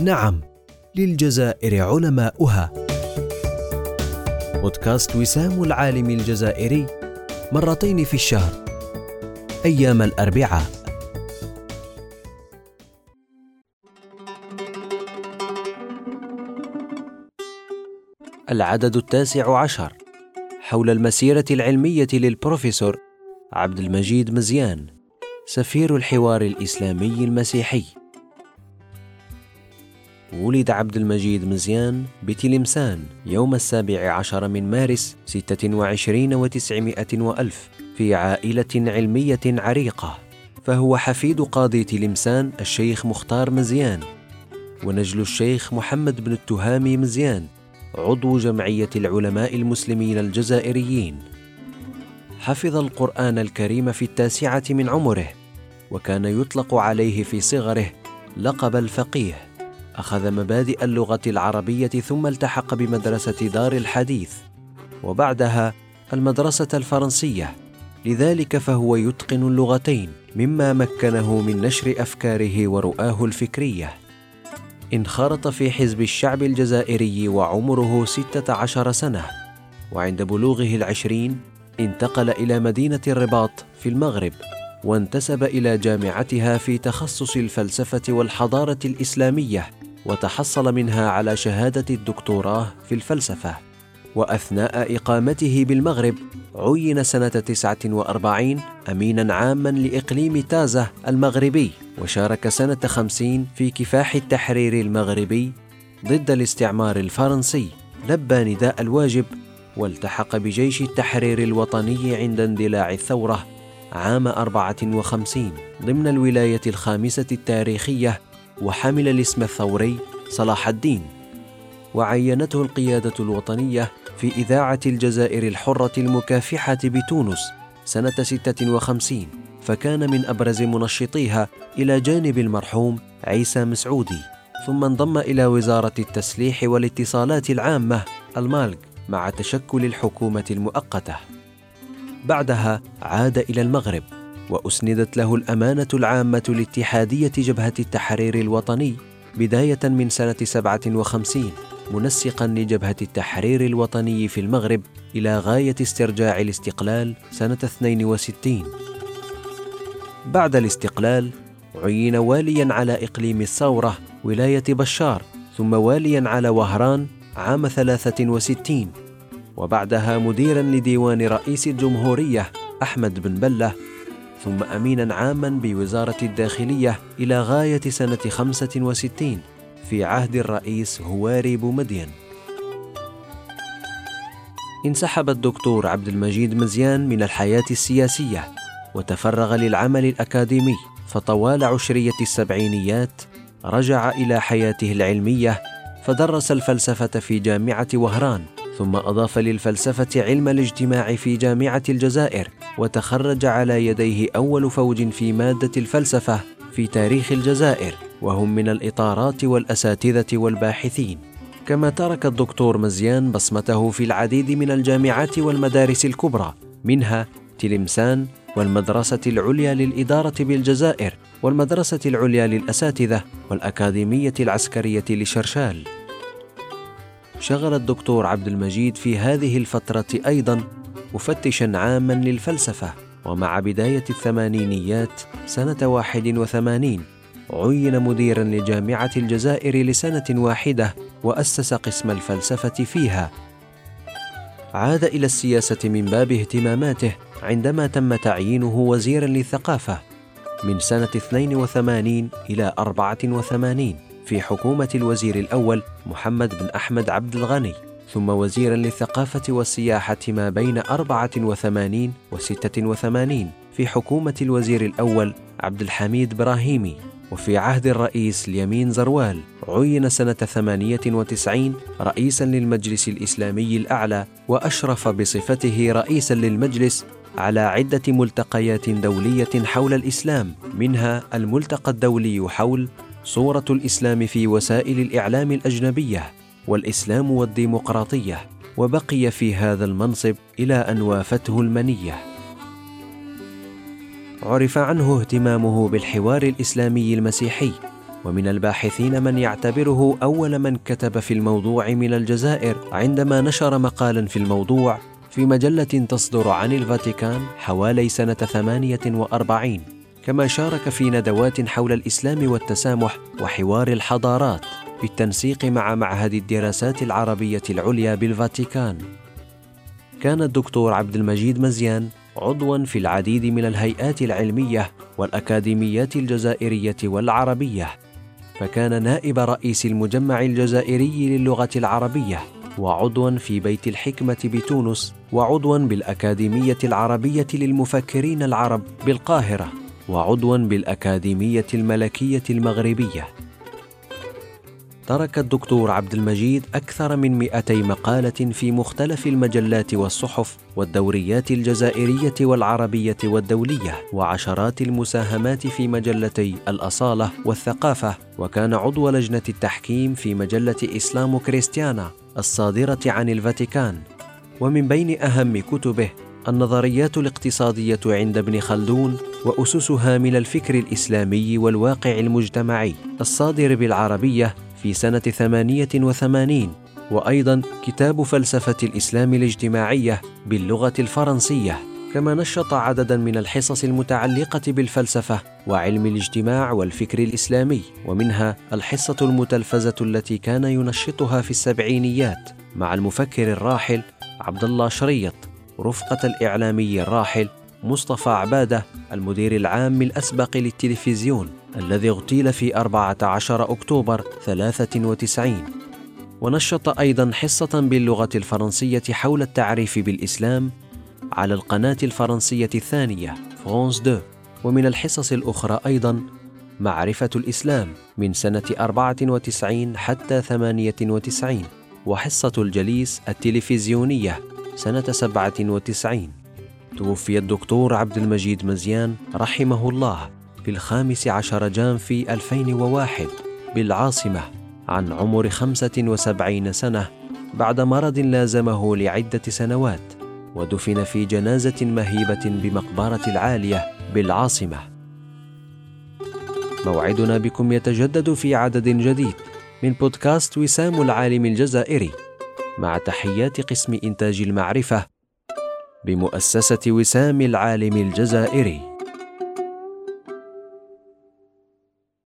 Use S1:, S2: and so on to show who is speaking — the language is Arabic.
S1: نعم للجزائر علماؤها. بودكاست وسام العالم الجزائري مرتين في الشهر أيام الأربعاء. العدد التاسع عشر حول المسيرة العلمية للبروفيسور عبد المجيد مزيان سفير الحوار الإسلامي المسيحي. ولد عبد المجيد مزيان بتلمسان يوم السابع عشر من مارس ستة وعشرين وتسعمائة وألف في عائلة علمية عريقة فهو حفيد قاضي تلمسان الشيخ مختار مزيان ونجل الشيخ محمد بن التهامي مزيان عضو جمعية العلماء المسلمين الجزائريين. حفظ القرآن الكريم في التاسعة من عمره وكان يطلق عليه في صغره لقب الفقيه. أخذ مبادئ اللغة العربية ثم التحق بمدرسة دار الحديث وبعدها المدرسة الفرنسية. لذلك فهو يتقن اللغتين مما مكنه من نشر أفكاره ورؤاه الفكرية. انخرط في حزب الشعب الجزائري وعمره ستة عشر سنة وعند بلوغه العشرين انتقل إلى مدينة الرباط في المغرب وانتسب إلى جامعتها في تخصص الفلسفة والحضارة الإسلامية. وتحصل منها على شهادة الدكتوراه في الفلسفة. وأثناء إقامته بالمغرب عين سنة 49 أمينا عاما لإقليم تازة المغربي وشارك سنة 50 في كفاح التحرير المغربي ضد الاستعمار الفرنسي لبى نداء الواجب والتحق بجيش التحرير الوطني عند اندلاع الثورة عام 54 ضمن الولاية الخامسة التاريخية وحمل الاسم الثوري صلاح الدين وعينته القيادة الوطنية في إذاعة الجزائر الحرة المكافحة بتونس سنة 56 فكان من أبرز منشطيها إلى جانب المرحوم عيسى مسعودي ثم انضم إلى وزارة التسليح والاتصالات العامة المالك مع تشكل الحكومة المؤقتة. بعدها عاد إلى المغرب. وأسندت له الأمانة العامة لاتحادية جبهة التحرير الوطني بداية من سنة 57 منسقا لجبهة التحرير الوطني في المغرب إلى غاية استرجاع الاستقلال سنة 62 بعد الاستقلال عين واليا على إقليم الثورة ولاية بشار ثم واليا على وهران عام 63 وبعدها مديرا لديوان رئيس الجمهورية أحمد بن بلة ثم أمينا عاما بوزارة الداخلية إلى غاية سنة 65 في عهد الرئيس هواري بومدين. انسحب الدكتور عبد المجيد مزيان من الحياة السياسية وتفرغ للعمل الأكاديمي فطوال عشرية السبعينيات رجع إلى حياته العلمية فدرس الفلسفة في جامعة وهران. ثم أضاف للفلسفة علم الاجتماع في جامعة الجزائر وتخرج على يديه أول فوج في مادة الفلسفة في تاريخ الجزائر وهم من الإطارات والأساتذة والباحثين. كما ترك الدكتور مزيان بصمته في العديد من الجامعات والمدارس الكبرى منها تلمسان والمدرسة العليا للإدارة بالجزائر والمدرسة العليا للأساتذة والأكاديمية العسكرية لشرشال. شغل الدكتور عبد المجيد في هذه الفترة أيضا مفتشا عاما للفلسفة ومع بداية الثمانينيات سنة واحد وثمانين عين مديرا لجامعة الجزائر لسنة واحدة وأسس قسم الفلسفة فيها. عاد إلى السياسة من باب اهتماماته عندما تم تعيينه وزيرا للثقافة من سنة 82 إلى 84 في حكومة الوزير الأول محمد بن أحمد عبد الغني ثم وزيرا للثقافة والسياحة ما بين 84 و 86 في حكومة الوزير الأول عبد الحميد براهيمي وفي عهد الرئيس اليمين زروال عين سنة 98 رئيسا للمجلس الإسلامي الأعلى وأشرف بصفته رئيسا للمجلس على عدة ملتقيات دولية حول الإسلام منها الملتقى الدولي حول صورة الإسلام في وسائل الإعلام الأجنبية والإسلام والديمقراطية وبقي في هذا المنصب إلى أن وافته المنية. عرف عنه اهتمامه بالحوار الإسلامي المسيحي ومن الباحثين من يعتبره أول من كتب في الموضوع من الجزائر عندما نشر مقالا في الموضوع في مجلة تصدر عن الفاتيكان حوالي سنة 48 كما شارك في ندوات حول الإسلام والتسامح وحوار الحضارات بالتنسيق مع معهد الدراسات العربية العليا بالفاتيكان. كان الدكتور عبد المجيد مزيان عضوا في العديد من الهيئات العلمية والأكاديميات الجزائرية والعربية فكان نائب رئيس المجمع الجزائري للغة العربية وعضوا في بيت الحكمة بتونس وعضوا بالأكاديمية العربية للمفكرين العرب بالقاهرة. وعضوا بالأكاديمية الملكية المغربية. ترك الدكتور عبد المجيد أكثر من 200 مقالة في مختلف المجلات والصحف والدوريات الجزائرية والعربية والدولية وعشرات المساهمات في مجلتي الأصالة والثقافة. وكان عضو لجنة التحكيم في مجلة إسلام كريستيانا الصادرة عن الفاتيكان. ومن بين أهم كتبه النظريات الاقتصادية عند ابن خلدون وأسسها من الفكر الإسلامي والواقع المجتمعي الصادر بالعربية في ثمانية وثمانين وأيضا كتاب فلسفة الإسلام الاجتماعية باللغة الفرنسية كما نشط عددا من الحصص المتعلقة بالفلسفة وعلم الاجتماع والفكر الإسلامي ومنها الحصة المتلفزة التي كان ينشطها في السبعينيات مع المفكر الراحل عبد الله شريط. رفقة الإعلامي الراحل مصطفى عبادة المدير العام الأسبق للتلفزيون الذي اغتيل في 14 أكتوبر 93 ونشط أيضا حصة باللغة الفرنسية حول التعريف بالإسلام على القناة الفرنسية الثانية فرانس 2 ومن الحصص الأخرى أيضا معرفة الإسلام من سنة 94 حتى 98 وحصة الجليس التلفزيونية سنة 97 توفي الدكتور عبد المجيد مزيان رحمه الله في الخامس عشر جان في 2001 بالعاصمة عن عمر 75 سنة بعد مرض لازمه لعدة سنوات ودفن في جنازة مهيبة بمقبرة العالية بالعاصمة. موعدنا بكم يتجدد في عدد جديد من بودكاست وسام العالم الجزائري. مع تحيات قسم إنتاج المعرفة بمؤسسة وسام العالم الجزائري.